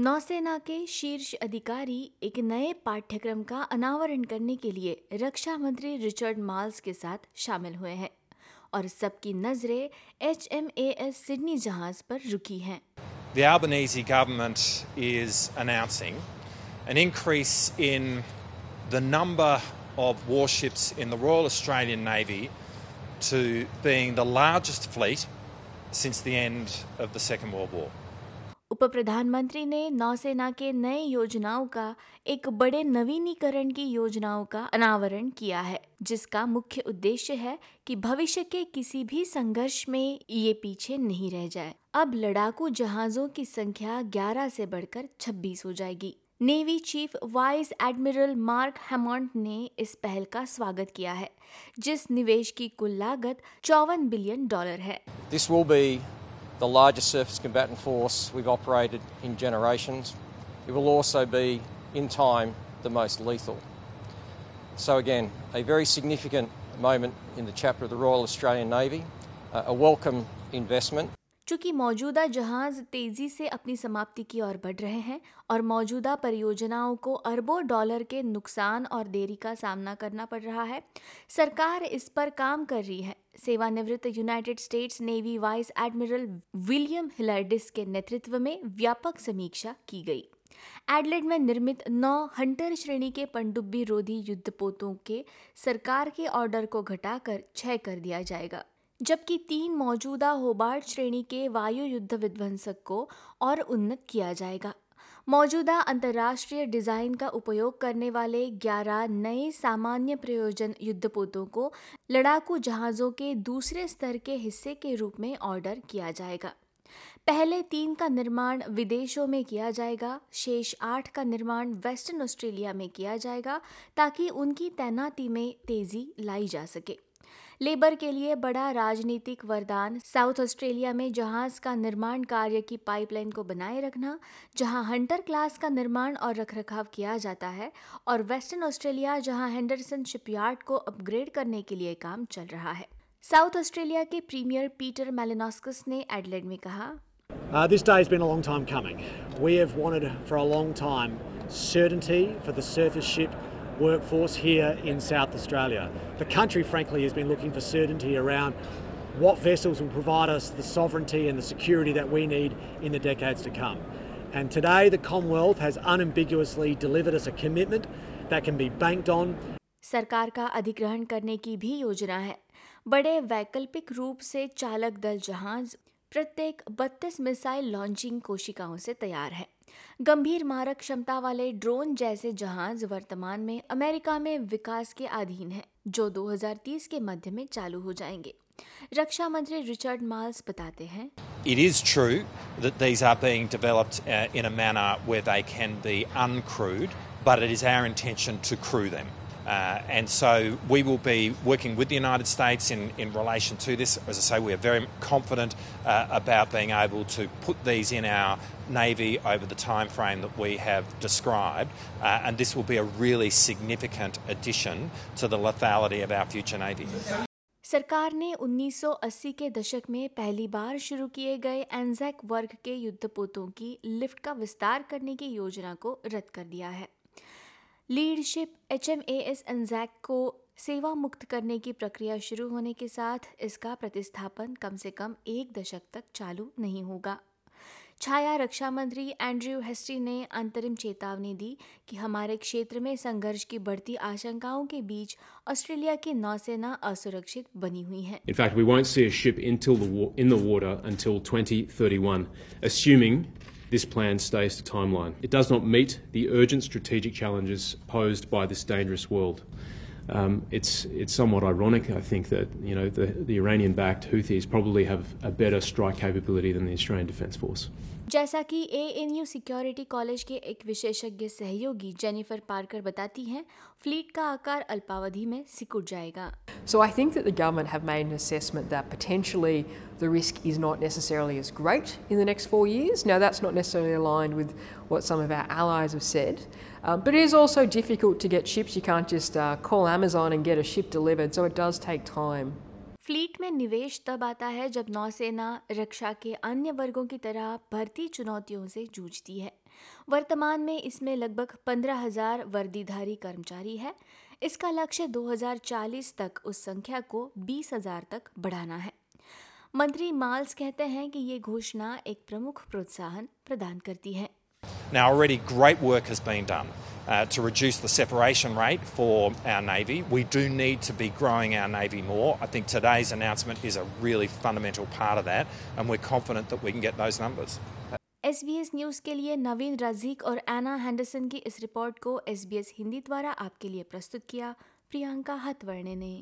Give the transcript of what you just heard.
नौसेना के शीर्ष अधिकारी एक नए पाठ्यक्रम का अनावरण करने के लिए रक्षा मंत्री रिचर्ड माल्स के साथ शामिल हुए हैं और सबकी नज़रें H M A S Sydney जहाज़ पर रुकी हैं The Albanese government is announcing an increase in the number of warships in the Royal Australian Navy to being the largest fleet since the end of the Second World War. उप प्रधानमंत्री ने नौसेना के नए योजनाओं का, एक बड़े नवीनीकरण की योजनाओं का अनावरण किया है, जिसका मुख्य उद्देश्य है कि भविष्य के किसी भी संघर्ष में ये पीछे नहीं रह जाए। अब लड़ाकू जहाजों की संख्या 11 से बढ़कर 26 हो जाएगी। Navy chief vice admiral Mark Hammond ने इस पहल का स्वागत किया है, जिस निवेश की कुल लागत चौवन बिलियन डॉलर है। Be the largest surface combatant force we've operated in generations. It will also be, in time, the most lethal. So, again, a very significant moment in the chapter of the Royal Australian Navy, uh, a welcome investment. चूँकि मौजूदा जहाज़ तेज़ी से अपनी समाप्ति की ओर बढ़ रहे हैं और मौजूदा परियोजनाओं को अरबों डॉलर के नुकसान और देरी का सामना करना पड़ रहा है, सरकार इस पर काम कर रही है। सेवानिवृत्त United States Navy vice admiral William Hilarides के नेतृत्व में व्यापक समीक्षा की गई। एडलेड में निर्मित नौ हंटर श्रेणी के पनडुब्बी रोधी युद्धपोतों के सरकार के ऑर्डर को घटाकर छह कर दिया जाएगा। जबकि तीन मौजूदा होबार्ट श्रेणी के वायु युद्ध विध्वंसक को और उन्नत किया जाएगा। मौजूदा अंतर्राष्ट्रीय डिज़ाइन का उपयोग करने वाले 11 नए सामान्य प्रयोजन युद्धपोतों को लड़ाकू जहाज़ों के दूसरे स्तर के हिस्से के रूप में ऑर्डर किया जाएगा। पहले तीन का निर्माण विदेशों में किया जाएगा, शेष आठ का निर्माण वेस्टर्न ऑस्ट्रेलिया में किया जाएगा ताकि उनकी तैनाती में तेज़ी लाई जा सके। लेबर के लिए बड़ा राजनीतिक वरदान साउथ ऑस्ट्रेलिया में जहाज़ का निर्माण कार्य की पाइपलाइन को बनाए रखना जहाँ हंटर क्लास का निर्माण और रखरखाव किया जाता है और वेस्टर्न ऑस्ट्रेलिया जहाँ हेंडरसन शिपयार्ड को अपग्रेड करने के लिए काम चल रहा है साउथ ऑस्ट्रेलिया के प्रीमियर पीटर मेलेनॉस्कस ने एडलेड में कहा Uh, this day has been a long time coming. We have wanted for a long time certainty for the surface ship workforce here in South Australia. The country, frankly, has been looking for certainty around what vessels will provide us the sovereignty and the security that we need in the decades to come. And today, the Commonwealth has unambiguously delivered us a commitment that can be banked on. सरकार का अधिग्रहण करने की भी योजना है बड़े वैकल्पिक रूप से चालक दल जहाज़ प्रत्येक 32 मिसाइल लॉन्चिंग कोशिकाओं से तैयार है गंभीर मारक क्षमता वाले ड्रोन जैसे जहाज़ वर्तमान में अमेरिका में विकास के अधीन है जो 2030 के मध्य में चालू हो जाएँगे रक्षा मंत्री रिचर्ड माल्स बताते हैं It is true that these are being developed uh, in a manner where they can be uncrewed, but it is our intention to crew them. Uh, and so we will be working with the United States in, in relation to this. As I say, we are very confident uh, about being able to put these in our Navy over the time frame that we have described. Uh, and this will be a really significant addition to the lethality of our future Navy. सरकार ने 1980 के दशक में पहली बार शुरू किए गए एनजैक वर्ग के युद्धपोतों की लिफ्ट का विस्तार करने की योजना को रद्द कर दिया है lead ship H M A S Anzac को सेवा मुक्त करने की प्रक्रिया शुरू होने के साथ इसका प्रतिस्थापन कम से कम एक दशक तक चालू नहीं होगा। छाया रक्षा मंत्री एंड्रयू हेस्टी ने अंतरिम चेतावनी दी कि हमारे क्षेत्र में संघर्ष की बढ़ती आशंकाओं के बीच ऑस्ट्रेलिया की नौसेना असुरक्षित बनी हुई है। In fact, we won't see a ship until the in the water until 2031, assuming this plan stays to timeline. It does not meet the urgent strategic challenges posed by this dangerous world. Um, it's it's somewhat ironic, I think, that you know the, the Iranian-backed Houthis probably have a better strike capability than the Australian Defence Force. जैसा कि A N U security college के एक विशेषज्ञ सहयोगी Jennifer Parker बताती हैं fleet का आकार अल्पावधि में सिकुड़ जाएगा So I think that the government have made an assessment that potentially the risk is not necessarily as great in the next four years. Now, that's not necessarily aligned with what some of our allies have said, um, but it is also difficult to get ships. You can't just uh, call Amazon and get a ship delivered, so it does take time. Fleet में निवेश तब आता है जब नौसेना रक्षा के अन्य वर्गों की तरह भर्ती चुनौतियों से जूझती है। वर्तमान में इसमें लगभग पंद्रह हज़ार वर्दीधारी कर्मचारी है। इसका लक्ष्य 2040 तक उस संख्या को बीस हज़ार तक बढ़ाना है। मंत्री माल्स कहते हैं कि ये घोषणा एक प्रमुख प्रोत्साहन प्रदान करती है। Now, already great work has been done. uh, to reduce the separation rate for our Navy. We do need to be growing our Navy more. I think today's announcement is a really fundamental part of that, and we're confident that we can get those numbers. S B S news के लिए नवीन रजीक और एना Henderson की इस report को S B S Hindi द्वारा आपके लिए प्रस्तुत किया प्रियंका हथवर्णे ने